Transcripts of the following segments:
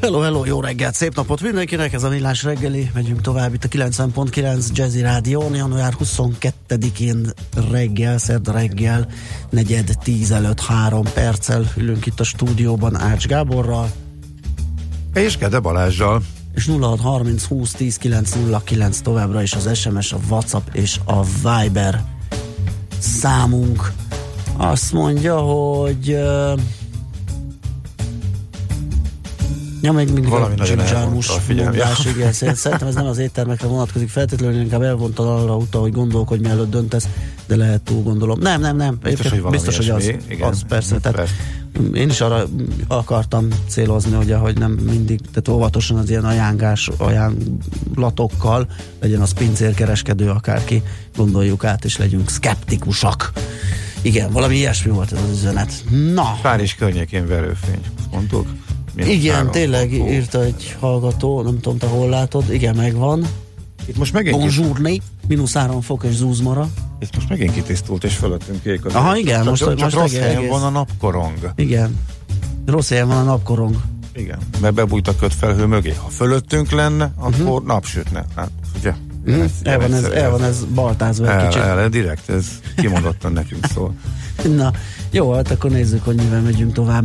Hello, hello, jó reggelt, szép napot mindenkinek, ez a Villás reggeli, megyünk tovább itt a 90.9 Jazzy Rádión, január 22-én reggel, szerd reggel, negyed tíz előtt három perccel ülünk itt a stúdióban Ács Gáborral. És Gede Balázsjal. És 0630 20 10 909 továbbra is az SMS, a WhatsApp és a Viber számunk. Azt mondja, hogy uh, Ja, még mindig Valami a Jarmus mondás, igen, szerintem ez nem az éttermekre vonatkozik feltétlenül, inkább elvontan arra utal, hogy gondolkodj, mielőtt döntesz, de lehet túl gondolom. Nem, nem, nem. Biztos, hogy, biztos, hogy az, igen, az persze. Tehát persze. én is arra akartam célozni, ugye, hogy nem mindig, tehát óvatosan az ilyen ajánlás, ajánlatokkal, legyen az pincérkereskedő, akárki, gondoljuk át, és legyünk szkeptikusak. Igen, valami ilyesmi volt ez az üzenet. Na. Párizs környékén verőfény, mondtuk? Igen, három, tényleg írta egy hallgató, nem tudom, te hol látod, igen, megvan. Itt most megint Bonjourné, mínusz három fok és zúzmara. Itt most megint kitisztult, és fölöttünk kék az Aha, igen, csak, most, csak most rossz helyen van a napkorong. Igen, rossz helyen van a napkorong. Igen, mert bebújt a kötfelhő mögé. Ha fölöttünk lenne, akkor uh-huh. napsütne. Hát, ugye? Mm, el, van ez, el van ez baltázva el, kicsit. El, direkt, ez kimondottan nekünk szól. Na, jó, hát akkor nézzük, hogy mivel megyünk tovább.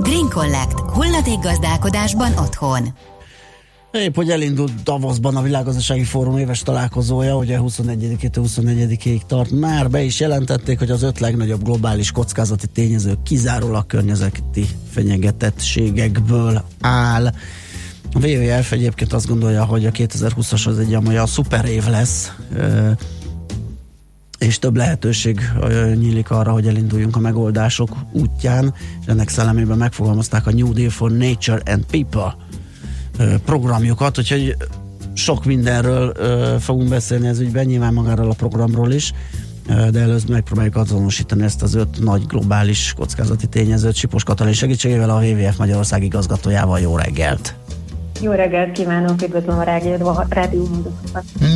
Green Collect. Hulladék gazdálkodásban otthon. Épp, hogy elindult Davosban a Világgazdasági Fórum éves találkozója, ugye 21-től 24-ig tart. Már be is jelentették, hogy az öt legnagyobb globális kockázati tényező kizárólag környezeti fenyegetettségekből áll. A WWF egyébként azt gondolja, hogy a 2020-as az egy olyan szuper év lesz, és több lehetőség nyílik arra, hogy elinduljunk a megoldások útján, és ennek szellemében megfogalmazták a New Deal for Nature and People programjukat, úgyhogy sok mindenről fogunk beszélni ez ügyben, nyilván magáról a programról is, de először megpróbáljuk azonosítani ezt az öt nagy globális kockázati tényezőt Sipos Katalin segítségével, a WWF Magyarország igazgatójával. Jó reggelt! Jó reggelt kívánok, üdvözlöm a rádió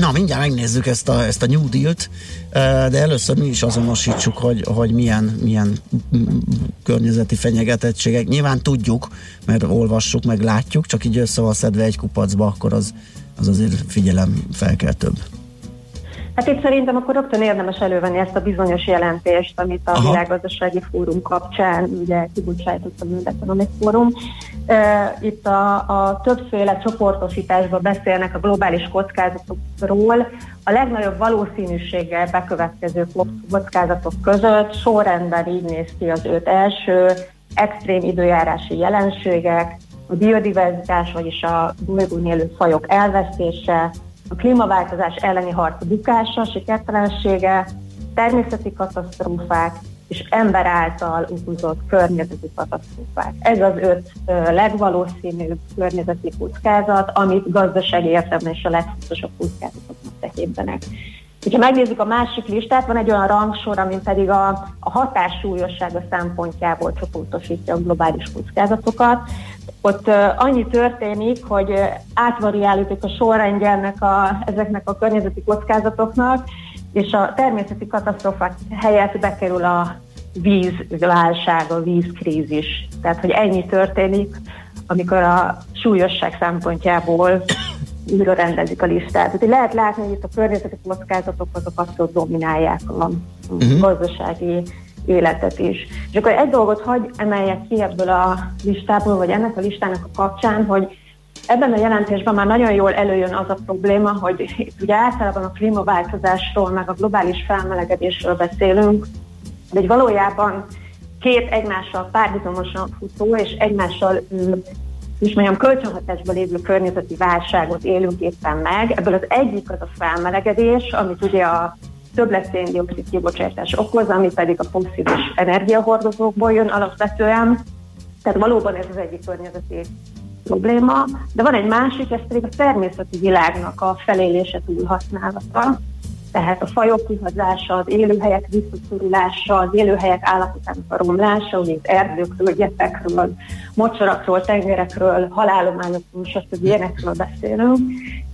Na, mindjárt megnézzük ezt a, ezt a New Deal-t, de először mi is azonosítsuk, hogy, hogy milyen, milyen környezeti fenyegetettségek. Nyilván tudjuk, mert olvassuk, meg látjuk, csak így össze van szedve egy kupacba, akkor az, az azért figyelem fel kell több. Hát itt szerintem akkor rögtön érdemes elővenni ezt a bizonyos jelentést, amit a Aha. Világgazdasági Fórum kapcsán ugye kibocsájtott a World Economic Forum. Itt a, a többféle csoportosításban beszélnek a globális kockázatokról. A legnagyobb valószínűséggel bekövetkező kockázatok között sorrendben így néz ki az öt első, extrém időjárási jelenségek, a biodiverzitás, vagyis a bolygón élő fajok elvesztése, a klímaváltozás elleni harc bukása, sikertelensége, természeti katasztrófák és ember által okozott környezeti katasztrófák. Ez az öt legvalószínűbb környezeti kockázat, amit gazdasági értelemben is a legfontosabb kockázatoknak tekintenek. Ha megnézzük a másik listát, van egy olyan rangsor, ami pedig a, a hatás súlyossága szempontjából csoportosítja a globális kockázatokat. Ott annyi történik, hogy átvariáljuk a sorrendje ennek a, ezeknek a környezeti kockázatoknak, és a természeti katasztrofák helyett bekerül a vízválság, a vízkrízis. Tehát, hogy ennyi történik, amikor a súlyosság szempontjából újra rendezik a listát. Tehát lehet látni, hogy itt a környezeti kockázatok azok abszolút dominálják a uh-huh. gazdasági életet is. És akkor egy dolgot hagy emeljek ki ebből a listából, vagy ennek a listának a kapcsán, hogy Ebben a jelentésben már nagyon jól előjön az a probléma, hogy itt ugye általában a klímaváltozásról, meg a globális felmelegedésről beszélünk, de egy valójában két egymással párhuzamosan futó és egymással is mondjam, kölcsönhatásban lévő környezeti válságot élünk éppen meg. Ebből az egyik az a felmelegedés, amit ugye a többlet széndiokszid kibocsátás okoz, ami pedig a fosszilis energiahordozókból jön alapvetően. Tehát valóban ez az egyik környezeti probléma, de van egy másik, ez pedig a természeti világnak a felélése túlhasználata, tehát a fajok kihazása, az élőhelyek visszaszorulása, az élőhelyek állapotának a romlása, ugye itt erdőkről, gyepekről, mocsarakról, tengerekről, halálományokról, stb. ilyenekről beszélünk.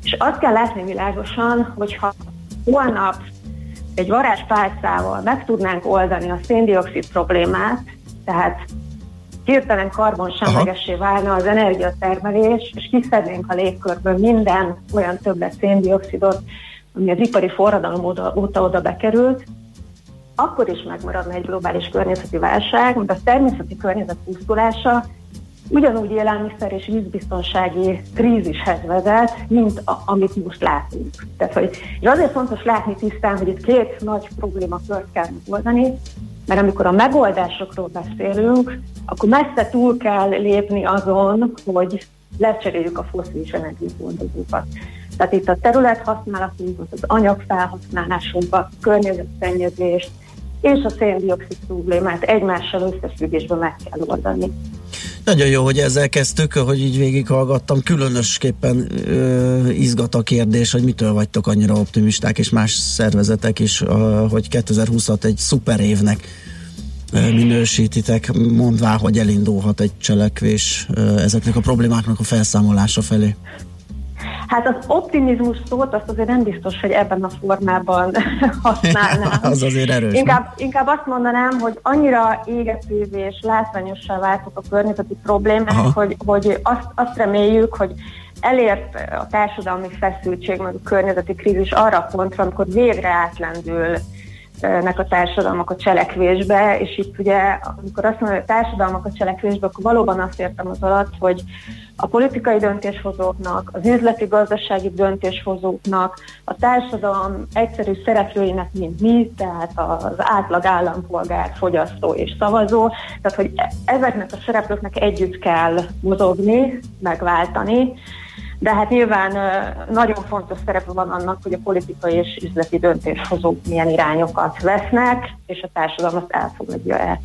És azt kell látni világosan, hogyha holnap egy varázspálcával meg tudnánk oldani a széndiokszid problémát, tehát hirtelen karbonsemlegessé válna az energiatermelés, és kiszednénk a légkörből minden olyan többlet széndiokszidot, ami az ipari forradalom óta, óta oda bekerült, akkor is megmaradna egy globális környezeti válság, mert a természeti környezet pusztulása ugyanúgy élelmiszer és vízbiztonsági krízishez vezet, mint a, amit most látunk. Tehát, hogy, és azért fontos látni tisztán, hogy itt két nagy problémakört kell megoldani, mert amikor a megoldásokról beszélünk, akkor messze túl kell lépni azon, hogy lecseréljük a foszilis energiahordozókat. Tehát itt a területhasználatunkat, az anyagfelhasználásunkat, a környezetszennyezést és a széndiokszid problémát egymással összefüggésben meg kell oldani. Nagyon jó, hogy ezzel kezdtük, hogy így végighallgattam. Különösképpen ö, izgat a kérdés, hogy mitől vagytok annyira optimisták, és más szervezetek is, ö, hogy 2020-at egy szuper évnek minősítitek, mondvá, hogy elindulhat egy cselekvés ezeknek a problémáknak a felszámolása felé. Hát az optimizmus szót azt azért nem biztos, hogy ebben a formában használnám. az azért erős. Inkább, inkább azt mondanám, hogy annyira égetővé és látványossá váltak a környezeti problémák, Aha. hogy, hogy azt, azt reméljük, hogy elért a társadalmi feszültség, meg a környezeti krízis arra a pontra, amikor végre átlendül nek a társadalmak a cselekvésbe, és itt ugye, amikor azt mondom, hogy a társadalmak a cselekvésbe, akkor valóban azt értem az alatt, hogy a politikai döntéshozóknak, az üzleti gazdasági döntéshozóknak, a társadalom egyszerű szereplőinek, mint mi, tehát az átlag állampolgár, fogyasztó és szavazó, tehát hogy e- ezeknek a szereplőknek együtt kell mozogni, megváltani, de hát nyilván nagyon fontos szerepe van annak, hogy a politikai és üzleti döntéshozók milyen irányokat vesznek, és a társadalom azt elfogadja el.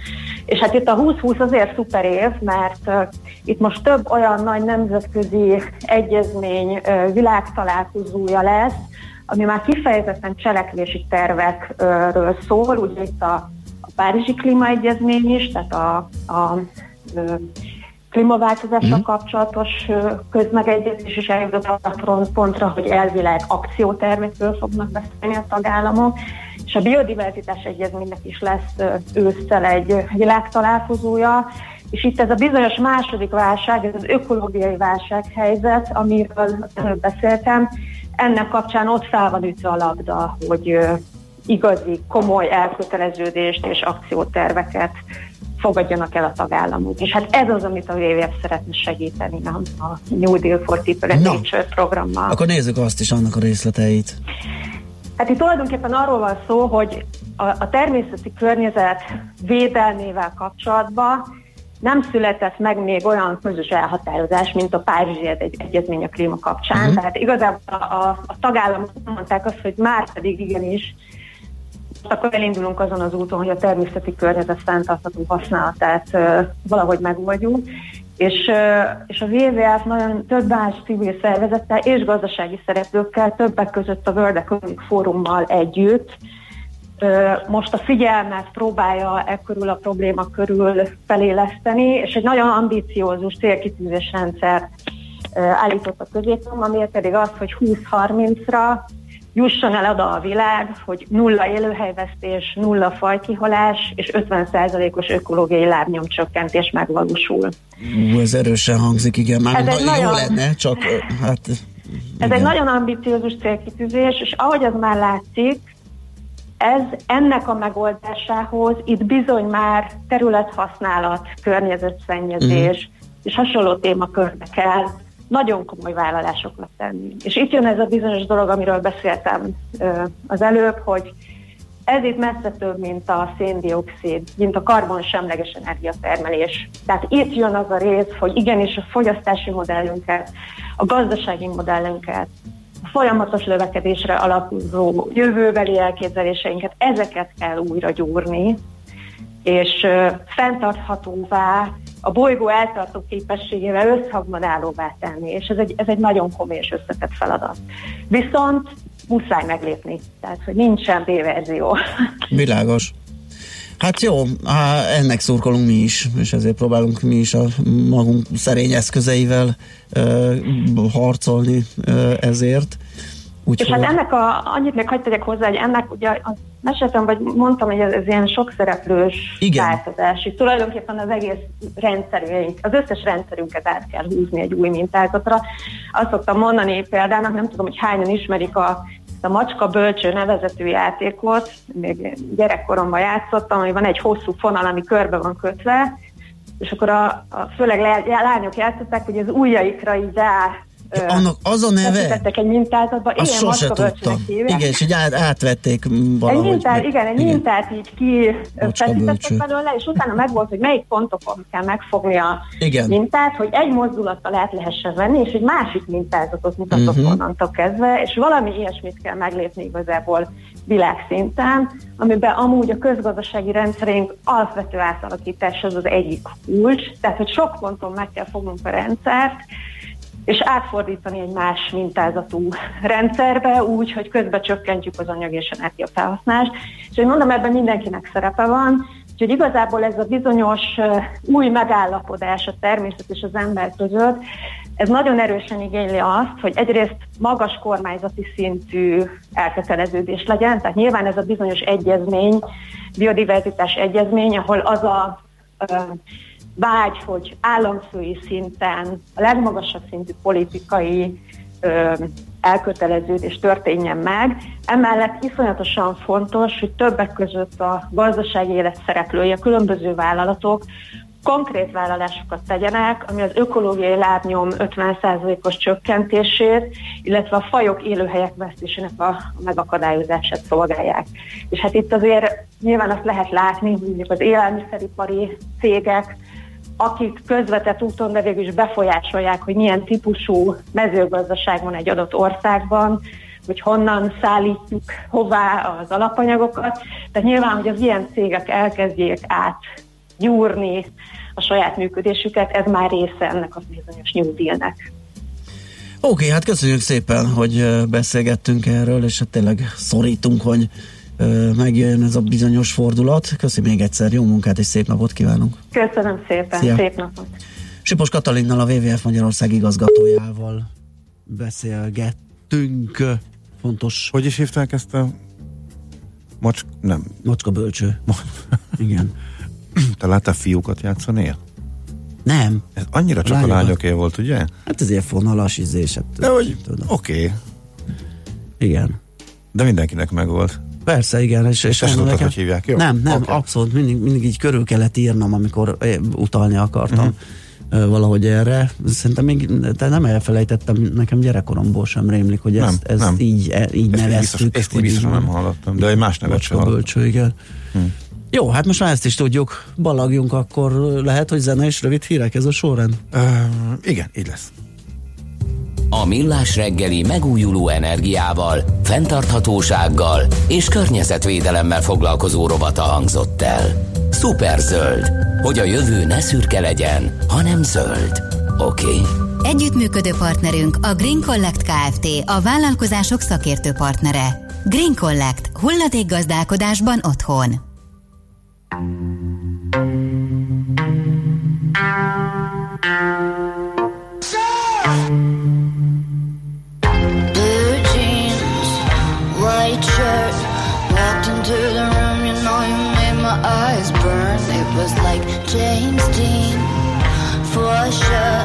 És hát itt a 2020 azért szuper év, mert itt most több olyan nagy nemzetközi egyezmény világtalálkozója lesz, ami már kifejezetten cselekvési tervekről szól, ugye itt a, a Párizsi Klímaegyezmény is, tehát a, a klímaváltozással mm. kapcsolatos közmegegyezés is eljutott a pontra, hogy elvileg akciótervekről fognak beszélni a tagállamok, és a biodiverzitás egyezménynek is lesz ősszel egy világtalálkozója, és itt ez a bizonyos második válság, ez az ökológiai válsághelyzet, amiről beszéltem, ennek kapcsán ott fel van ütve a labda, hogy igazi, komoly elköteleződést és akcióterveket fogadjanak el a tagállamok. És hát ez az, amit a WWF szeretne segíteni a, a New Deal for People Nature programmal. Akkor nézzük azt is, annak a részleteit. Hát itt tulajdonképpen arról van szó, hogy a, a természeti környezet védelmével kapcsolatban nem született meg még olyan közös elhatározás, mint a Párizsi egy, egyezmény a klíma kapcsán. Uh-huh. Tehát igazából a, a, a tagállamok mondták azt, hogy már pedig igenis akkor elindulunk azon az úton, hogy a természeti környezet fenntartható használatát valahogy megoldjuk. És, és a WWF nagyon több más civil szervezettel és gazdasági szereplőkkel, többek között a World Economic Forummal együtt most a figyelmet próbálja e körül a probléma körül feléleszteni, és egy nagyon ambiciózus célkitűzés rendszer állított a középünk, amiért pedig az, hogy 20-30-ra jusson el oda a világ, hogy nulla élőhelyvesztés, nulla fajkihalás és 50%-os ökológiai lábnyomcsökkentés megvalósul. Ú, ez erősen hangzik, igen, már ez nagyon, jó lenne, csak hát... Igen. Ez egy nagyon ambiciózus célkitűzés, és ahogy az már látszik, ez ennek a megoldásához itt bizony már területhasználat, környezetszennyezés uh-huh. és hasonló témakörbe kell nagyon komoly vállalásokat tenni. És itt jön ez a bizonyos dolog, amiről beszéltem az előbb, hogy ez itt messze több, mint a széndiokszid, mint a karbon semleges energiatermelés. Tehát itt jön az a rész, hogy igenis a fogyasztási modellünket, a gazdasági modellünket, a folyamatos lövekedésre alapuló jövőbeli elképzeléseinket, ezeket kell újra gyúrni, és fenntarthatóvá, a bolygó eltartó képességével összhangban állóvá tenni, és ez egy, ez egy nagyon komoly és összetett feladat. Viszont muszáj meglépni, tehát hogy nincsen B-verzió. Világos. Hát jó, ennek szurkolunk mi is, és ezért próbálunk mi is a magunk szerény eszközeivel uh, harcolni uh, ezért. Úgy és hát ennek a, annyit még hagyd tegyek hozzá, hogy ennek ugye a meséltem, vagy mondtam, hogy ez, ez ilyen sok szereplős változás, és tulajdonképpen az egész rendszerünk, az összes rendszerünket át kell húzni egy új mintázatra. Azt szoktam mondani példának, nem tudom, hogy hányan ismerik a a Macska Bölcső nevezetű játékot, még gyerekkoromban játszottam, hogy van egy hosszú fonal, ami körbe van kötve, és akkor a, a főleg lányok játszották, hogy az ujjaikra így rá annak az a neve? egy mintázatba. Azt igen, sose tudtam. Igen, és így át, átvették valahogy. Egy mintát, igen, egy igen. mintát így ki feszítettek belőle, és utána megvolt, hogy melyik pontokon kell megfogni a igen. mintát, hogy egy mozdulattal át lehessen venni, és egy másik mintázatot mutatok uh-huh. onnantól kezdve, és valami ilyesmit kell meglépni igazából világszinten, amiben amúgy a közgazdasági rendszerünk alapvető átalakítás az az egyik kulcs, tehát hogy sok ponton meg kell fognunk a rendszert, és átfordítani egy más mintázatú rendszerbe úgy, hogy közben csökkentjük az anyag és energiafelhasználást. És hogy mondom, ebben mindenkinek szerepe van, Úgyhogy igazából ez a bizonyos új megállapodás a természet és az ember között, ez nagyon erősen igényli azt, hogy egyrészt magas kormányzati szintű elköteleződés legyen, tehát nyilván ez a bizonyos egyezmény, biodiverzitás egyezmény, ahol az a vágy, hogy államfői szinten a legmagasabb szintű politikai ö, elköteleződés történjen meg. Emellett iszonyatosan fontos, hogy többek között a gazdasági élet szereplői, a különböző vállalatok konkrét vállalásokat tegyenek, ami az ökológiai lábnyom 50%-os csökkentését, illetve a fajok élőhelyek vesztésének a, megakadályozását szolgálják. És hát itt azért nyilván azt lehet látni, hogy az élelmiszeripari cégek akik közvetett úton, de végül is befolyásolják, hogy milyen típusú mezőgazdaság van egy adott országban, hogy honnan szállítjuk hová az alapanyagokat. Tehát nyilván, hogy az ilyen cégek elkezdjék át gyúrni a saját működésüket, ez már része ennek a bizonyos New Deal-nek. Oké, okay, hát köszönjük szépen, hogy beszélgettünk erről, és hát tényleg szorítunk, hogy megjön ez a bizonyos fordulat. Köszönöm még egyszer, jó munkát és szép napot kívánunk! Köszönöm szépen, Szia. szép napot! Sipos Katalinnal, a WWF Magyarország igazgatójával beszélgettünk. Fontos. Hogy is hívták ezt a Macs... nem. Macska bölcső. Igen. Te láttál fiúkat játszani? Nem. Ez annyira csak Lányokat. a lányoké volt, ugye? Hát ez ilyen fonalas izés. Hát, De hogy, oké. Okay. Igen. De mindenkinek megvolt. Persze, igen. És, és, és nekem, hogy hívják, jó? Nem, nem, okay. abszolút. Mindig, mindig így körül kellett írnom, amikor utalni akartam. Uh-huh. valahogy erre. Szerintem még te nem elfelejtettem, nekem gyerekkoromból sem rémlik, hogy ezt, nem, ezt nem. így, e, így ezt neveztük. Biztos, ezt biztos nem hallottam, de egy más nevet sem bölcső, igen. Hmm. Jó, hát most már ezt is tudjuk. Balagjunk, akkor lehet, hogy zene és rövid hírek ez a sorrend? Uh, igen, így lesz. A Millás reggeli megújuló energiával, fenntarthatósággal és környezetvédelemmel foglalkozó robata hangzott el. Superzöld, hogy a jövő ne szürke legyen, hanem zöld. Oké? Okay? Együttműködő partnerünk a Green Collect Kft. A vállalkozások szakértő partnere. Green Collect. gazdálkodásban otthon. Like James Dean, for sure.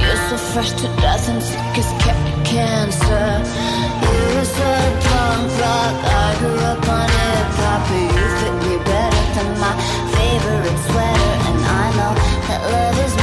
You're so fresh to death and sick as cancer. You're so punk rock, I grew up on hip hop. You fit me better than my favorite sweater, and I know that love is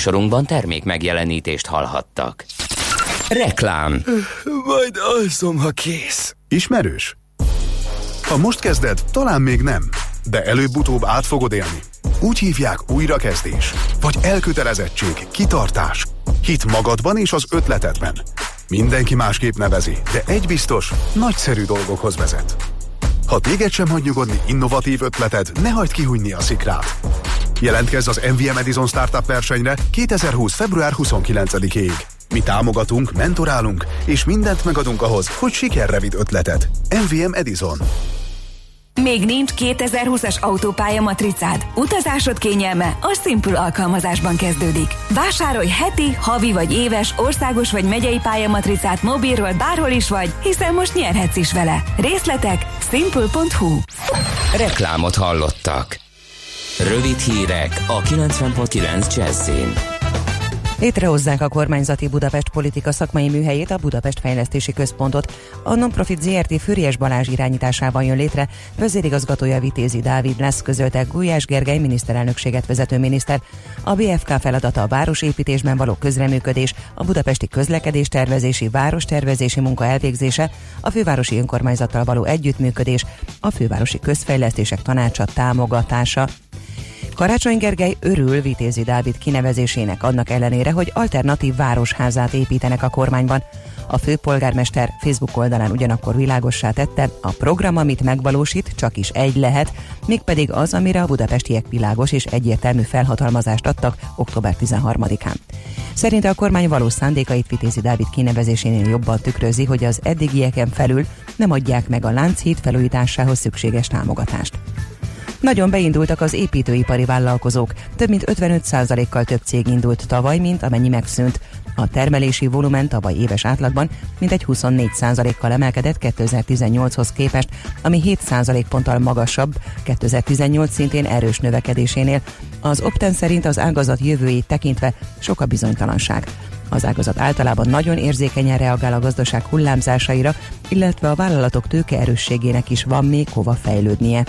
Műsorunkban termék megjelenítést hallhattak. Reklám Majd alszom, ha kész. Ismerős? Ha most kezded, talán még nem, de előbb-utóbb át fogod élni. Úgy hívják újrakezdés, vagy elkötelezettség, kitartás, hit magadban és az ötletedben. Mindenki másképp nevezi, de egy biztos, nagyszerű dolgokhoz vezet. Ha téged sem hagy nyugodni innovatív ötleted, ne hagyd kihújni a szikrát. Jelentkezz az MVM Edison Startup versenyre 2020. február 29-ig. Mi támogatunk, mentorálunk, és mindent megadunk ahhoz, hogy sikerre vidd ötletet. MVM Edison. Még nincs 2020-as autópálya matricád? Utazásod kényelme a Simple alkalmazásban kezdődik. Vásárolj heti, havi vagy éves, országos vagy megyei pályamatricát mobilról bárhol is vagy, hiszen most nyerhetsz is vele. Részletek simple.hu Reklámot hallottak. Rövid hírek a 90.9 Jazzin. Létrehozzák a kormányzati Budapest politika szakmai műhelyét, a Budapest Fejlesztési Központot. A Nonprofit ZRT Füriyes Balázs irányításában jön létre, vezérigazgatója Vitézi Dávid lesz, közölte Gulyás Gergely miniszterelnökséget vezető miniszter. A BFK feladata a városépítésben való közreműködés, a budapesti közlekedés tervezési, várostervezési munka elvégzése, a fővárosi önkormányzattal való együttműködés, a fővárosi közfejlesztések tanácsa támogatása. Karácsony Gergely örül Vitézi Dávid kinevezésének annak ellenére, hogy alternatív városházát építenek a kormányban. A főpolgármester Facebook oldalán ugyanakkor világossá tette, a program, amit megvalósít, csak is egy lehet, mégpedig az, amire a budapestiek világos és egyértelmű felhatalmazást adtak október 13-án. Szerinte a kormány valós szándékait Vitézi Dávid kinevezésénél jobban tükrözi, hogy az eddigieken felül nem adják meg a Lánchíd felújításához szükséges támogatást. Nagyon beindultak az építőipari vállalkozók. Több mint 55%-kal több cég indult tavaly, mint amennyi megszűnt. A termelési volumen tavaly éves átlagban mintegy 24%-kal emelkedett 2018-hoz képest, ami 7% ponttal magasabb 2018 szintén erős növekedésénél. Az Opten szerint az ágazat jövőjét tekintve sok a bizonytalanság. Az ágazat általában nagyon érzékenyen reagál a gazdaság hullámzásaira, illetve a vállalatok tőke erősségének is van még hova fejlődnie.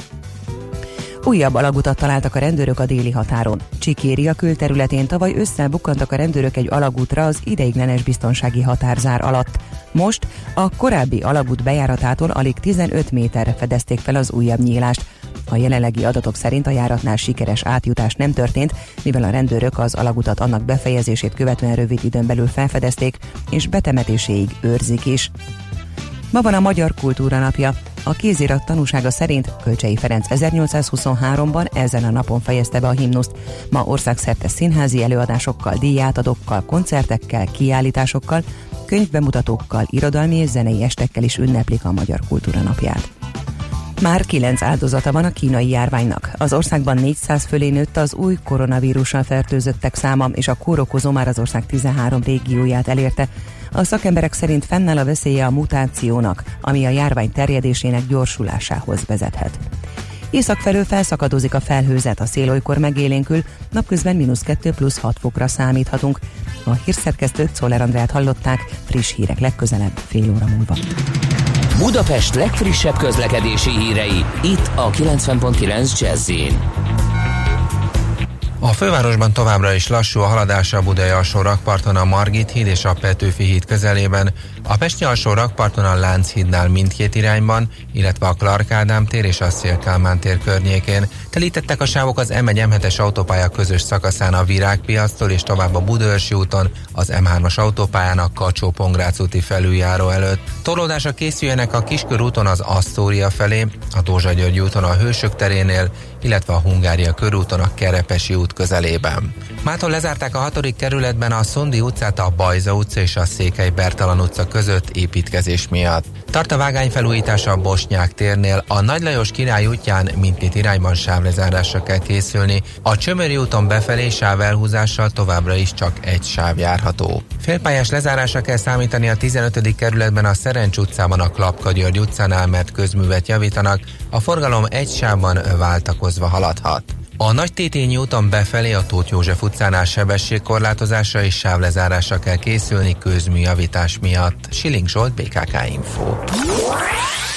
Újabb alagutat találtak a rendőrök a déli határon. Csikéria külterületén tavaly ősszel bukkantak a rendőrök egy alagútra az ideiglenes biztonsági határzár alatt. Most a korábbi alagút bejáratától alig 15 méterre fedezték fel az újabb nyílást. A jelenlegi adatok szerint a járatnál sikeres átjutás nem történt, mivel a rendőrök az alagutat annak befejezését követően rövid időn belül felfedezték, és betemetéséig őrzik is. Ma van a Magyar Kultúra Napja. A kézirat tanúsága szerint Kölcsei Ferenc 1823-ban ezen a napon fejezte be a himnuszt. Ma országszerte színházi előadásokkal, díjátadókkal, koncertekkel, kiállításokkal, könyvbemutatókkal, irodalmi és zenei estekkel is ünneplik a Magyar Kultúra Napját. Már kilenc áldozata van a kínai járványnak. Az országban 400 fölé nőtt az új koronavírussal fertőzöttek száma, és a kórokozó már az ország 13 régióját elérte. A szakemberek szerint fennáll a veszélye a mutációnak, ami a járvány terjedésének gyorsulásához vezethet. Észak felől felszakadozik a felhőzet, a szél olykor megélénkül, napközben mínusz 2 plusz 6 fokra számíthatunk. A hírszerkesztőt Szoller Andrát hallották, friss hírek legközelebb fél óra múlva. Budapest legfrissebb közlekedési hírei, itt a 90.9 jazz a fővárosban továbbra is lassú a haladás a Budai alsó rakparton a Margit híd és a Petőfi híd közelében, a Pesti alsó rakparton a Lánchídnál mindkét irányban, illetve a Clark Ádám tér és a Szél tér környékén. Telítettek a sávok az M1 M7-es autópálya közös szakaszán a Virágpiasztól és tovább a Budaörsi úton, az M3-as autópályán a kacsó pongrác úti felüljáró előtt. Torlódásra készüljenek a Kiskörúton az Asztória felé, a Dózsa György úton a Hősök terénél, illetve a Hungária körúton a Kerepesi út közelében. Mától lezárták a hatodik kerületben a Szondi utcát a Bajza utca és a Székely Bertalan utca között építkezés miatt. Tart a vágány felújítása a Bosnyák térnél, a Nagy Lajos király útján mindkét irányban sávlezárásra kell készülni, a Csömöri úton befelé sáv elhúzással továbbra is csak egy sáv járható. Félpályás lezárásra kell számítani a 15. kerületben a Szerencs utcában a Klapka György utcánál, mert közművet javítanak, a forgalom egy sávban váltakozva haladhat. A Nagy Tétényi úton befelé a Tóth József utcánál sebességkorlátozásra és sávlezárásra kell készülni közműjavítás miatt. Siling Zsolt, BKK Info.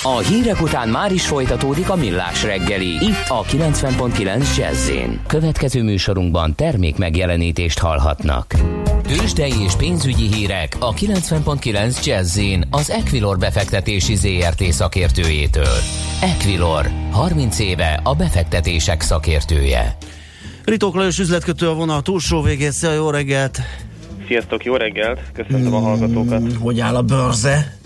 A hírek után már is folytatódik a millás reggeli. Itt a 90.9 jazz Következő műsorunkban termék megjelenítést hallhatnak. Tőzsdei és pénzügyi hírek a 90.9 jazz az Equilor befektetési ZRT szakértőjétől. Equilor, 30 éve a befektetések szakértője. Ritók Lajos üzletkötő a vonal túlsó végén. Szia, jó reggelt! Sziasztok, jó reggelt! Köszöntöm mm, a hallgatókat! Hogy áll a börze?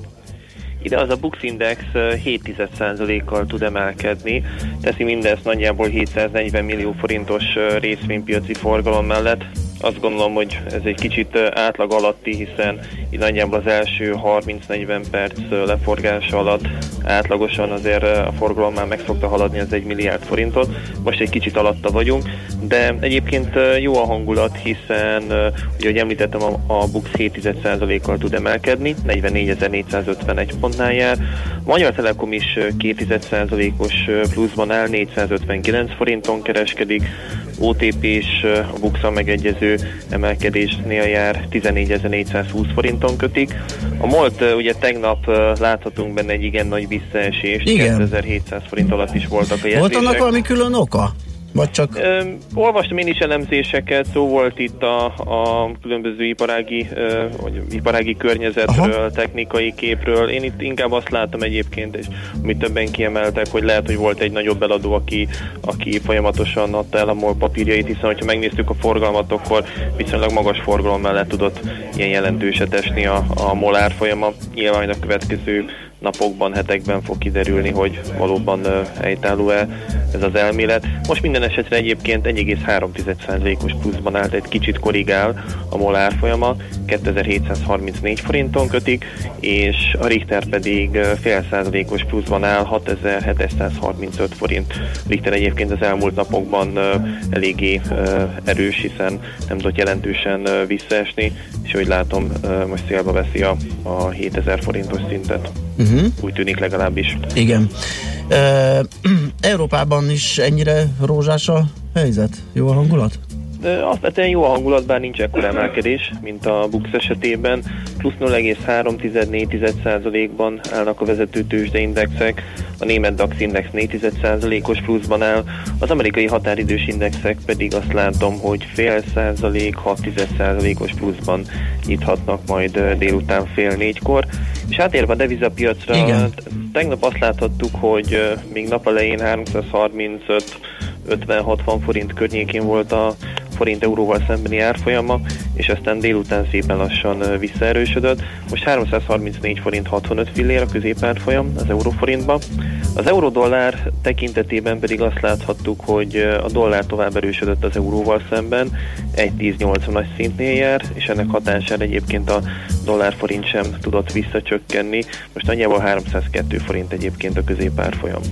Ide az a Bux Index 7,1%-kal tud emelkedni, teszi mindezt nagyjából 740 millió forintos részvénypiaci forgalom mellett, azt gondolom, hogy ez egy kicsit átlag alatti, hiszen itt nagyjából az első 30-40 perc leforgása alatt átlagosan azért a forgalom már meg szokta haladni az egy milliárd forintot. Most egy kicsit alatta vagyunk, de egyébként jó a hangulat, hiszen ugye, ahogy említettem, a, Bux 7,1%-kal tud emelkedni, 44.451 pontnál jár. A Magyar Telekom is 2,1%-os pluszban áll, 459 forinton kereskedik, OTP is a Buxa megegyező emelkedésnél jár, 14.420 forinton kötik. A MOLT ugye tegnap láthatunk benne egy igen nagy visszaesést, 2700 forint alatt is voltak a jelzések. Volt annak valami külön oka? Vagy csak... Ö, olvastam én is elemzéseket, szó volt itt a, a különböző iparági, ö, vagy iparági környezetről, Aha. technikai képről. Én itt inkább azt látom egyébként, és amit többen kiemeltek, hogy lehet, hogy volt egy nagyobb eladó, aki, aki folyamatosan adta el a MOL papírjait, hiszen hogyha megnéztük a forgalmat, akkor viszonylag magas forgalom mellett tudott ilyen jelentőset esni a, a MOL árfolyama. Nyilván a következő napokban, hetekben fog kiderülni, hogy valóban helytálló-e ez az elmélet. Most minden esetre egyébként 1,3%-os pluszban állt, egy kicsit korrigál a MOL árfolyama, 2734 forinton kötik, és a Richter pedig fél százalékos pluszban áll, 6735 forint. Richter egyébként az elmúlt napokban eléggé erős, hiszen nem tudott jelentősen visszaesni, és hogy látom, most szélbe veszi a, a 7000 forintos szintet. Uh-huh. Úgy tűnik legalábbis. Igen. E, Európában is ennyire rózsás a helyzet? Jó a hangulat? Alapvetően jó a hangulat, bár nincs ekkor emelkedés, mint a Bux esetében. Plusz 0,3-4%-ban állnak a vezető tőzsdeindexek, a német DAX index 4%-os pluszban áll, az amerikai határidős indexek pedig azt látom, hogy fél százalék, 6 os pluszban nyithatnak majd délután fél négykor. És átérve a devizapiacra, Igen. tegnap azt láthattuk, hogy még nap elején 335 50-60 forint környékén volt a forint euróval szembeni árfolyama, és aztán délután szépen lassan visszaerősödött. Most 334 forint 65 fillér a középárfolyam az euróforintba. Az euró-dollár tekintetében pedig azt láthattuk, hogy a dollár tovább erősödött az euróval szemben, 1.10.80-as szintnél jár, és ennek hatására egyébként a dollár-forint sem tudott visszacsökkenni. Most nagyjából 302 forint egyébként a középárfolyam.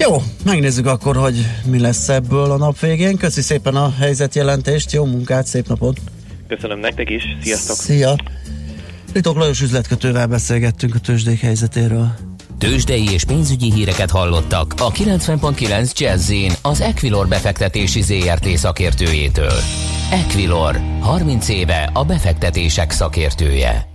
Jó, megnézzük akkor, hogy mi lesz ebből a nap végén. Köszi szépen a helyzetjelentést, jó munkát, szép napot! Köszönöm nektek is, sziasztok! Szia! Ritok Lajos üzletkötővel beszélgettünk a tőzsdék helyzetéről. Tőzsdei és pénzügyi híreket hallottak a 90.9 jazz az Equilor befektetési ZRT szakértőjétől. Equilor, 30 éve a befektetések szakértője.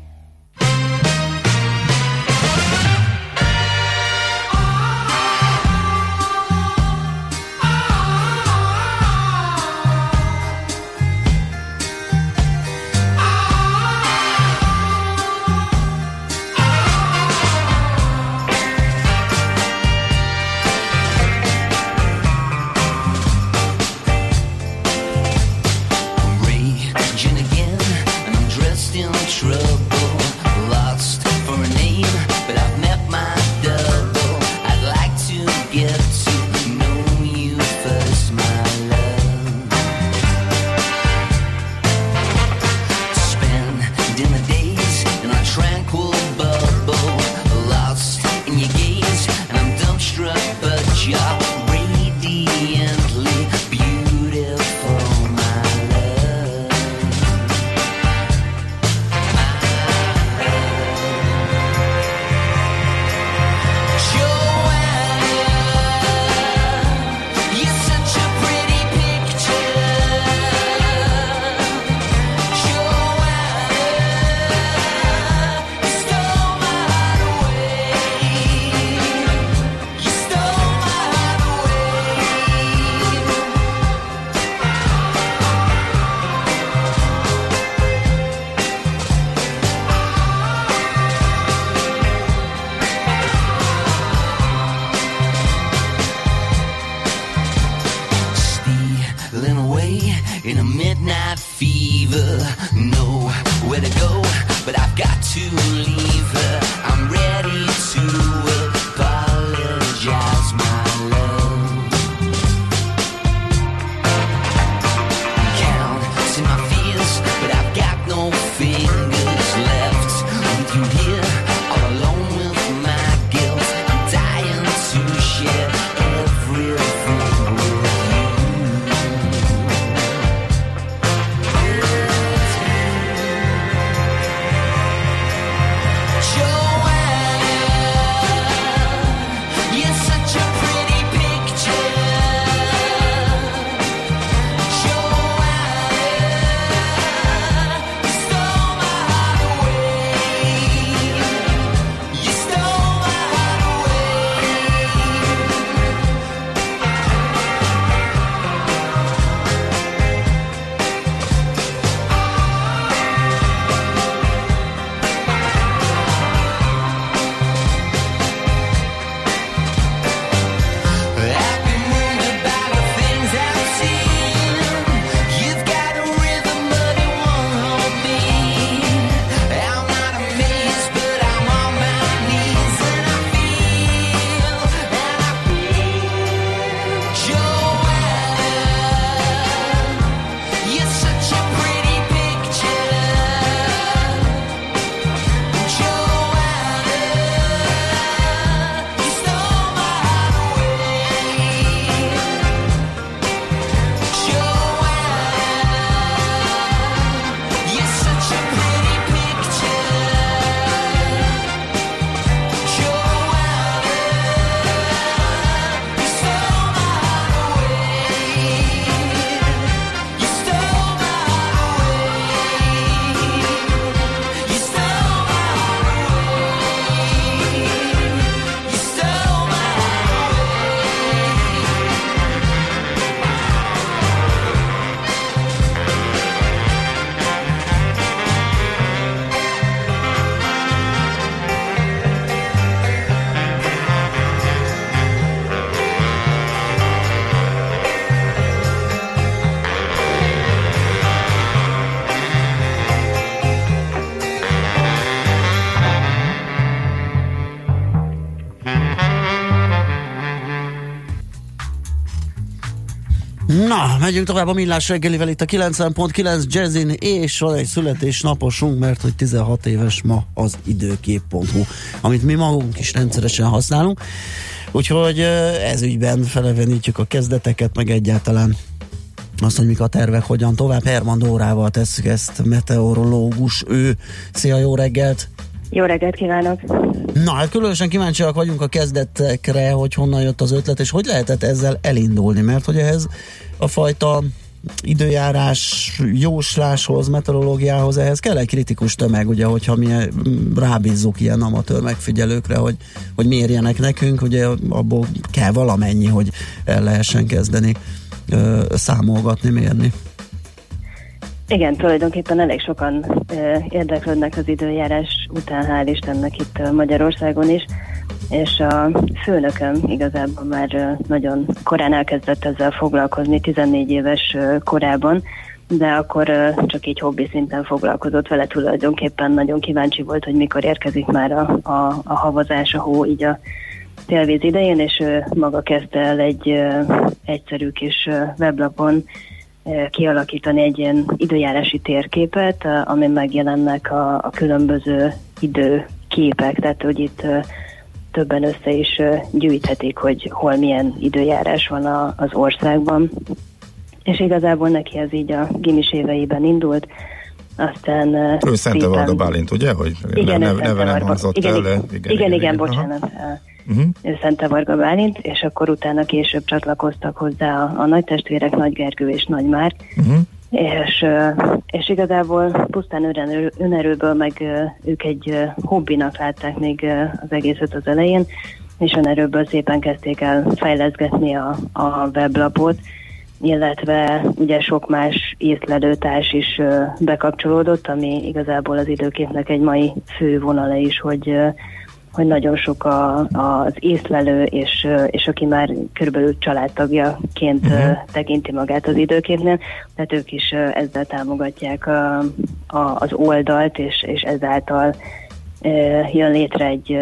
fever, know where to go, but I've got to Na, megyünk tovább a millás reggelivel itt a 90.9 Jazzin, és van egy születésnaposunk, mert hogy 16 éves ma az időkép.hu, amit mi magunk is rendszeresen használunk. Úgyhogy ez ügyben felevenítjük a kezdeteket, meg egyáltalán azt, hogy mik a tervek, hogyan tovább. Herman Dórával tesszük ezt, meteorológus ő. Szia, jó reggelt! Jó reggelt kívánok! Na, hát különösen kíváncsiak vagyunk a kezdetekre, hogy honnan jött az ötlet, és hogy lehetett ezzel elindulni, mert hogy ehhez a fajta időjárás jósláshoz, meteorológiához, ehhez kell egy kritikus tömeg, ugye, hogyha mi rábízzuk ilyen amatőr megfigyelőkre, hogy, hogy mérjenek nekünk, ugye abból kell valamennyi, hogy el lehessen kezdeni ö, számolgatni, mérni. Igen, tulajdonképpen elég sokan ö, érdeklődnek az időjárás után, hál' Istennek itt Magyarországon is, és a főnököm igazából már nagyon korán elkezdett ezzel foglalkozni, 14 éves korában, de akkor csak így hobbi szinten foglalkozott vele tulajdonképpen, nagyon kíváncsi volt, hogy mikor érkezik már a, a, a havazás, a hó így a télvíz idején, és ő maga kezdte el egy egyszerű kis weblapon kialakítani egy ilyen időjárási térképet, ami megjelennek a, a különböző időképek, tehát hogy itt többen össze is gyűjthetik, hogy hol milyen időjárás van a, az országban. És igazából neki ez így a gimis éveiben indult, aztán... Ő Szente Varga Bálint, ugye? Hogy igen, neve, neve nem hangzott igen, el, igen, igen, igen, igen, igen bocsánat. Aha uh-huh. Szente Varga Bálint, és akkor utána később csatlakoztak hozzá a, a nagy testvérek, Nagy Gergő és Nagy Márk, uh-huh. És, és igazából pusztán önerő, önerőből meg ők egy hobbinak látták még az egészet az elején, és önerőből szépen kezdték el fejleszgetni a, a weblapot, illetve ugye sok más észlelőtárs is bekapcsolódott, ami igazából az időképnek egy mai fő vonala is, hogy hogy nagyon sok a, az észlelő, és, és aki már körülbelül családtagjaként uh-huh. tekinti magát az időképnél, tehát ők is ezzel támogatják a, a, az oldalt, és, és ezáltal jön létre egy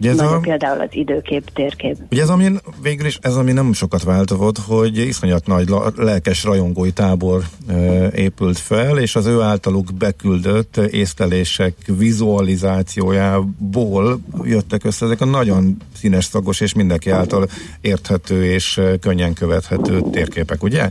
Ugye ez a, például az időkép, térkép. Ugye ez ami végül is, ez ami nem sokat változott, hogy iszonyat nagy lelkes rajongói tábor e, épült fel, és az ő általuk beküldött észlelések vizualizációjából jöttek össze ezek a nagyon színes szagos és mindenki által érthető és könnyen követhető térképek, ugye?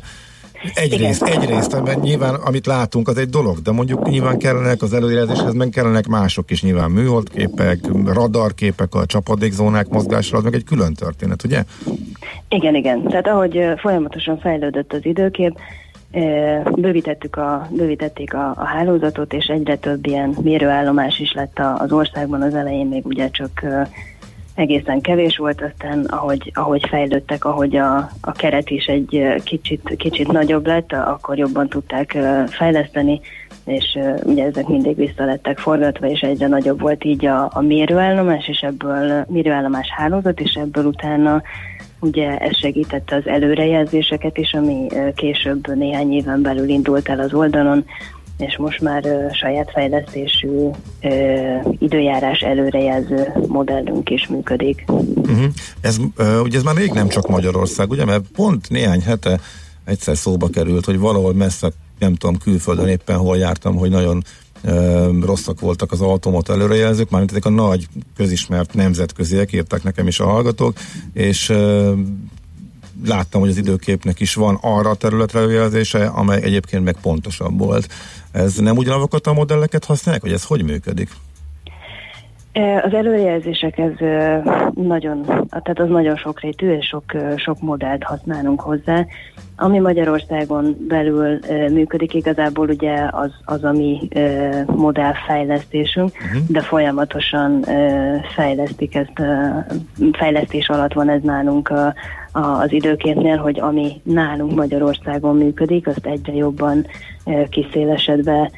Egyrészt, egyrészt, mert nyilván amit látunk, az egy dolog, de mondjuk nyilván kellenek az előjelzéshez, meg kellenek mások is, nyilván műholdképek, radarképek, a csapadékzónák mozgásra, az meg egy külön történet, ugye? Igen, igen. Tehát ahogy folyamatosan fejlődött az időkép, bővítettük a, bővítették a, a hálózatot, és egyre több ilyen mérőállomás is lett az országban az elején, még ugye csak egészen kevés volt, aztán ahogy, ahogy fejlődtek, ahogy a, a keret is egy kicsit, kicsit nagyobb lett, akkor jobban tudták fejleszteni, és ugye ezek mindig vissza lettek forgatva, és egyre nagyobb volt így a, a mérőállomás, és ebből mérőállomás hálózat, és ebből utána ugye ez segítette az előrejelzéseket is, ami később néhány éven belül indult el az oldalon, és most már uh, saját fejlesztésű uh, időjárás előrejelző modellünk is működik. Uh-huh. Ez, uh, ugye ez már rég nem csak Magyarország, ugye, mert pont néhány hete egyszer szóba került, hogy valahol messze, nem tudom, külföldön éppen hol jártam, hogy nagyon uh, rosszak voltak az automot előrejelzők, mármint ezek a nagy közismert nemzetköziek, írtak nekem is a hallgatók, és uh, láttam, hogy az időképnek is van arra a területre előjelzése, amely egyébként meg pontosabb volt. Ez nem ugyanazokat a modelleket használják, hogy ez hogy működik? Az előrejelzések ez nagyon, tehát az nagyon sokrétű, és sok, sok modellt használunk hozzá. Ami Magyarországon belül működik, igazából ugye az, az a mi modellfejlesztésünk, uh-huh. de folyamatosan fejlesztik ezt, fejlesztés alatt van ez nálunk a, az időképnél, hogy ami nálunk Magyarországon működik, azt egyre jobban kiszélesedve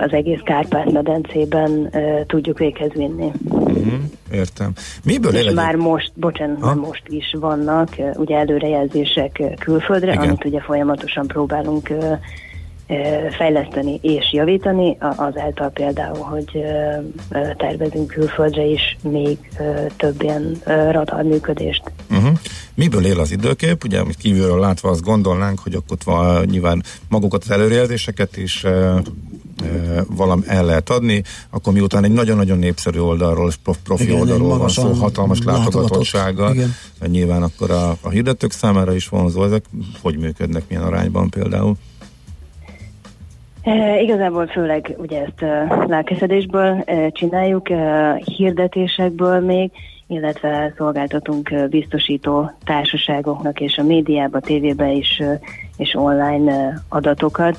az egész Kárpát-medencében tudjuk véghez vinni. Uh-huh, értem. Miből És már most, bocsánat, ha? most is vannak ugye előrejelzések külföldre, Igen. amit ugye folyamatosan próbálunk fejleszteni és javítani, azáltal például, hogy tervezünk külföldre is még több ilyen radar működést. Uh-huh. Miből él az időkép? Ugye kívülről látva azt gondolnánk, hogy ott van nyilván magukat az előrejelzéseket is valam el lehet adni, akkor miután egy nagyon-nagyon népszerű oldalról, profi igen, oldalról van szó, hatalmas látogatottsága, nyilván akkor a, a hirdetők számára is vonzó, ezek hogy működnek, milyen arányban például? E, igazából főleg ugye ezt e, lelkesedésből e, csináljuk, e, hirdetésekből még, illetve szolgáltatunk e, biztosító társaságoknak és a médiába, tévébe is és online adatokat.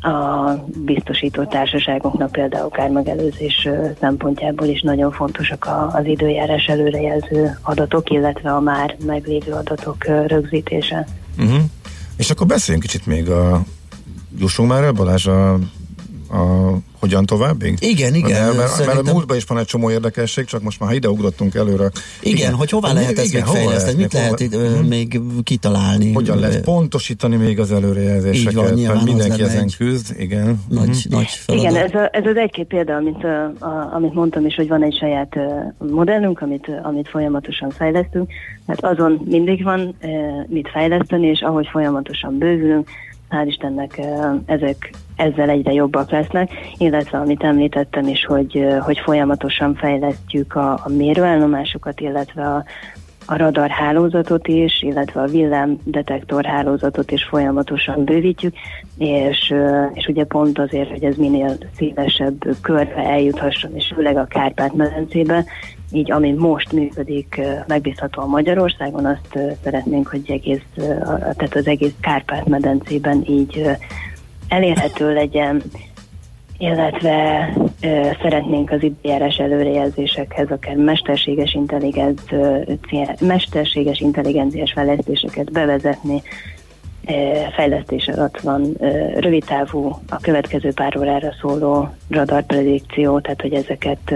A biztosító társaságoknak például kármegelőzés szempontjából is nagyon fontosak az időjárás előrejelző adatok, illetve a már meglévő adatok rögzítése. Uh-huh. És akkor beszéljünk kicsit még a jussunk már el, Balázs, a, a hogyan továbbig? Igen, igen. De, mert, szerintem... mert a múltban is van egy csomó érdekesség, csak most már ha ide ugrottunk előre. Igen, igen. hogy hová lehet ezt még fejleszteni, mit lehet itt, uh, még kitalálni? Hogyan lehet pontosítani még az előrejelzéseket, van, mert mindenki ezen egy... küzd, igen. Nagy, uh-huh. nagy feladat. Igen, ez, a, ez az egy-két példa, amit, a, a, amit mondtam is, hogy van egy saját modellünk, amit, amit folyamatosan fejlesztünk, mert azon mindig van mit fejleszteni, és ahogy folyamatosan bővülünk, hál' Istennek ezek ezzel egyre jobbak lesznek, illetve amit említettem is, hogy, hogy folyamatosan fejlesztjük a, a mérőállomásokat, illetve a, a radar hálózatot is, illetve a villámdetektor hálózatot is folyamatosan bővítjük, és, és ugye pont azért, hogy ez minél szélesebb körbe eljuthasson, és főleg a Kárpát-medencébe, így ami most működik megbízhatóan Magyarországon, azt szeretnénk, hogy egész, tehát az egész Kárpát-medencében így elérhető legyen, illetve ö, szeretnénk az időjárás előrejelzésekhez akár mesterséges, intelligencia, mesterséges intelligenciás fejlesztéseket bevezetni, fejlesztés alatt van rövidtávú, a következő pár órára szóló radarpredikció, tehát hogy ezeket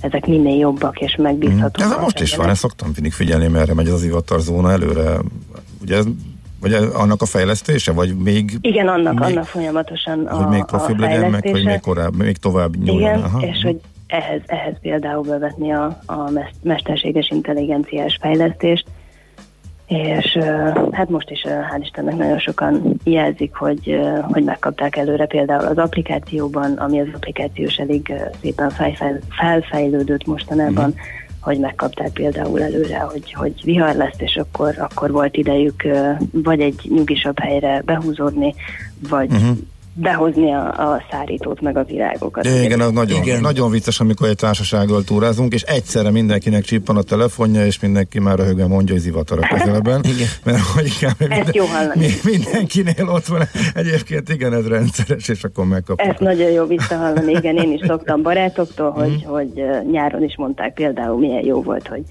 ezek minél jobbak és megbízhatóak. Ez most is van, ezt szoktam mindig figyelni, merre megy az ivatarzóna előre. Ugye ez vagy annak a fejlesztése, vagy még... Igen, annak, még, annak folyamatosan a Hogy még profibb legyen, meg hogy még, korább, még tovább nyúljon. Igen, Aha. és hogy ehhez, ehhez például bevetni a, a mesterséges intelligenciás fejlesztést, és hát most is hál' Istennek nagyon sokan jelzik, hogy, hogy megkapták előre. Például az applikációban, ami az applikációs elég szépen felfejlődött mostanában, uh-huh hogy megkapták például előre, hogy, hogy vihar lesz, és akkor, akkor volt idejük vagy egy nyugisabb helyre behúzódni, vagy uh-huh behozni a, a szárítót, meg a virágokat. Igen, igen, az nagyon, igen. nagyon vicces, amikor egy társasággal túrázunk, és egyszerre mindenkinek csippan a telefonja, és mindenki már röhögve mondja, hogy zivatar a közelben. mert hogy igen, minden, jó hallani. mindenkinél ott van. Egyébként igen, ez rendszeres, és akkor megkapjuk. Ez nagyon jó visszahallani, igen, én is szoktam barátoktól, hogy, mm. hogy nyáron is mondták például, milyen jó volt, hogy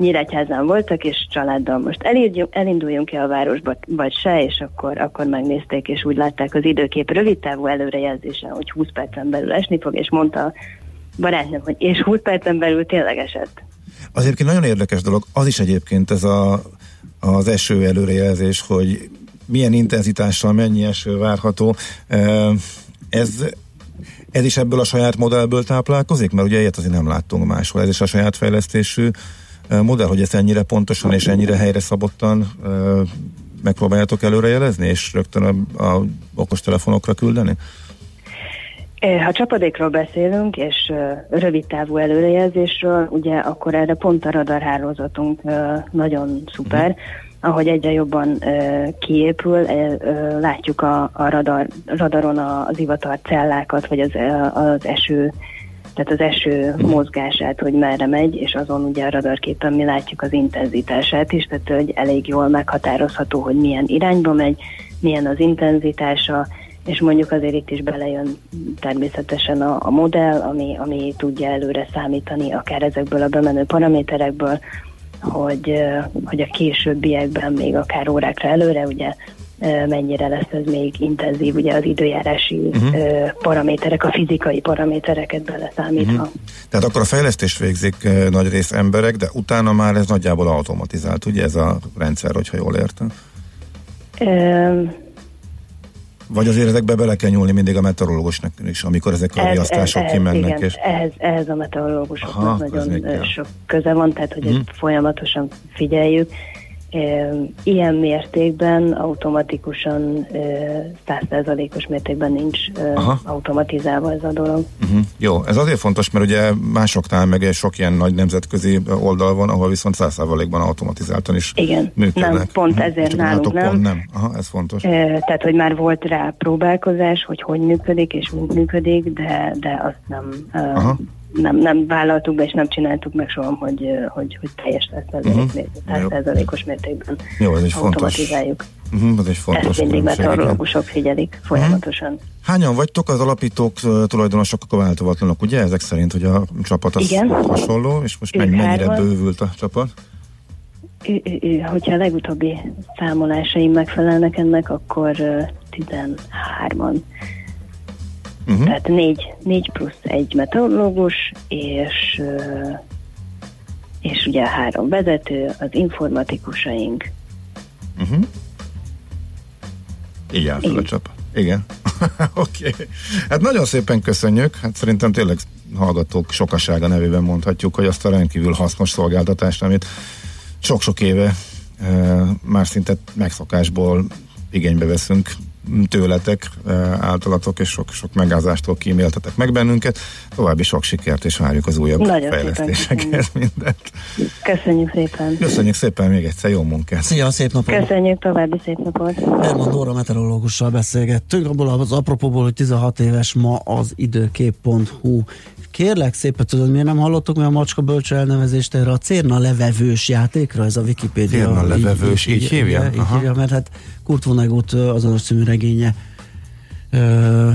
Nyíregyházán voltak, és családdal most elinduljunk-e a városba, vagy se, és akkor, akkor megnézték, és úgy látták az időkép rövid távú előrejelzésen, hogy 20 percen belül esni fog, és mondta barátnőm, hogy és 20 percen belül tényleg esett. Az egyébként nagyon érdekes dolog, az is egyébként ez a, az eső előrejelzés, hogy milyen intenzitással mennyi eső várható. Ez ez is ebből a saját modellből táplálkozik? Mert ugye ilyet azért nem láttunk máshol. Ez is a saját fejlesztésű modell, hogy ezt ennyire pontosan és ennyire helyre szabottan megpróbáljátok előrejelezni, és rögtön a, a okostelefonokra küldeni? Ha csapadékról beszélünk, és rövid távú előrejelzésről, ugye akkor erre pont a radarhálózatunk nagyon szuper, uh-huh. ahogy egyre jobban kiépül, látjuk a, a radar, radaron az ivatar cellákat, vagy az, az eső tehát az eső mozgását, hogy merre megy, és azon ugye a radarképen mi látjuk az intenzitását is, tehát hogy elég jól meghatározható, hogy milyen irányba megy, milyen az intenzitása, és mondjuk azért itt is belejön természetesen a, a modell, ami, ami tudja előre számítani akár ezekből a bemenő paraméterekből, hogy, hogy a későbbiekben még akár órákra előre, ugye mennyire lesz ez még intenzív, ugye az időjárási uh-huh. paraméterek, a fizikai paramétereket beleszámítva. Uh-huh. Tehát akkor a fejlesztés végzik nagy rész emberek, de utána már ez nagyjából automatizált, ugye ez a rendszer, hogyha jól értem? Vagy azért ezekbe bele kell nyúlni mindig a meteorológusnak is, amikor ezek a riasztások ehhez, kimennek. Igen, és... ehhez, ehhez a meteorológusoknak nagyon sok köze van, tehát hogy hmm. ezt folyamatosan figyeljük. Ilyen mértékben automatikusan, százszerzalékos mértékben nincs Aha. automatizálva ez a dolog. Uh-huh. Jó, ez azért fontos, mert ugye másoknál meg sok ilyen nagy nemzetközi oldal van, ahol viszont százszerzalékban automatizáltan is Igen, működnek. nem, pont uh-huh. ezért Csak nálunk nem. Pont nem. Aha, ez fontos. Tehát, hogy már volt rá próbálkozás, hogy hogy működik és mint működik, de, de azt nem Aha nem, nem vállaltuk be, és nem csináltuk meg soha, hogy, hogy, hogy teljes százalékos uh-huh. mértékben Jó, ez is automatizáljuk. Fontos. Uh-huh, ez egy fontos Ezt mindig meteorológusok figyelik folyamatosan. Uh-huh. Hányan vagytok az alapítók, tulajdonosok, akkor változatlanok, ugye? Ezek szerint, hogy a csapat az Igen. hasonló, és most mennyire hárman. bővült a csapat? Hogyha a legutóbbi számolásaim megfelelnek ennek, akkor 13-an Uh-huh. Tehát négy, négy plusz egy meteorológus, és, és ugye három vezető, az informatikusaink. Uh-huh. Így áll fel a csapat. Igen. Oké. okay. Hát nagyon szépen köszönjük. Hát szerintem tényleg hallgatók sokasága nevében mondhatjuk, hogy azt a rendkívül hasznos szolgáltatást, amit sok-sok éve e, már szinte megszokásból igénybe veszünk, tőletek, e, általatok és sok-sok megázástól kíméltetek meg bennünket. További sok sikert, és várjuk az újabb Nagyon fejlesztésekhez mindent. Köszönjük szépen. Köszönjük szépen még egyszer, jó munkát. Szia, szép napot. Köszönjük, további szép napot. Herman Dóra meteorológussal beszélgettünk, abból az apropóból, hogy 16 éves ma az időkép.hu Kérlek szépen, tudod, miért nem hallottuk mi a macska bölcső elnevezést erre a cérna levevős játékra, ez a Wikipédia. Cérna levevős, így, így, így hívja? Így, így hívja, mert hát Kurt Vonnegut azonos című regénye ö,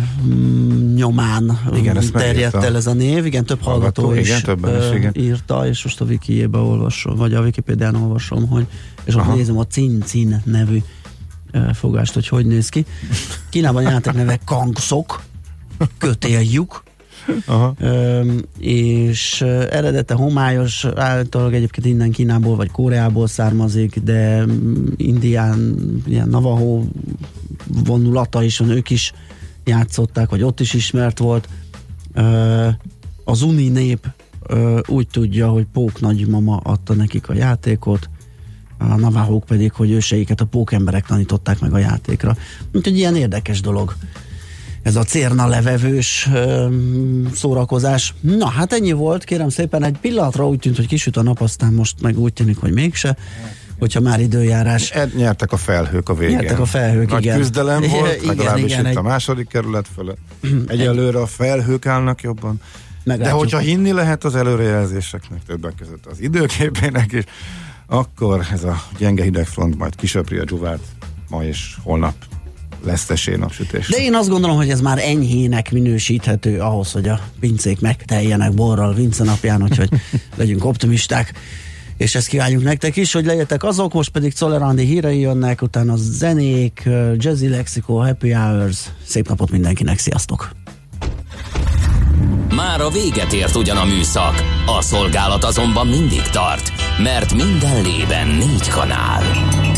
nyomán igen, terjedt el ez a név. Igen, több hallgató, hallgató is, igen, többen is igen. írta, és most a Wikijébe olvasom, vagy a Wikipédián olvasom, hogy, és ott nézem a Cin-Cin nevű fogást, hogy hogy néz ki. Kínában játék neve Kangszok, kötéljük, Aha. és eredete homályos, általában egyébként innen Kínából vagy Koreából származik, de Indián, ilyen Navajo vonulata is van, ők is játszották, vagy ott is ismert volt. Az Uni nép úgy tudja, hogy Pók nagymama adta nekik a játékot, a navahók pedig, hogy őseiket a pókemberek tanították meg a játékra. Úgyhogy ilyen érdekes dolog ez a cérna levevős ö, szórakozás. Na, hát ennyi volt, kérem szépen, egy pillanatra úgy tűnt, hogy kisüt a nap, aztán most meg úgy tűnik, hogy mégse hogyha már időjárás. Ed, nyertek a felhők a végén. Nyertek a felhők, Nagy igen. küzdelem volt, igen, legalábbis igen, itt egy... a második kerület fele. Egyelőre a felhők állnak jobban. Meglátjuk. De hogyha hinni lehet az előrejelzéseknek, többek között az időképének is, akkor ez a gyenge hidegfront majd kisöpri a dzsuvát ma és holnap lesz esély napsütés. De én azt gondolom, hogy ez már enyhének minősíthető ahhoz, hogy a pincék megteljenek borral Vince napján, úgyhogy legyünk optimisták. És ezt kívánjuk nektek is, hogy legyetek azok, most pedig Czolerandi hírei jönnek, utána a zenék, Jazzy Lexico, Happy Hours. Szép napot mindenkinek, sziasztok! Már a véget ért ugyan a műszak, a szolgálat azonban mindig tart, mert minden lében négy kanál.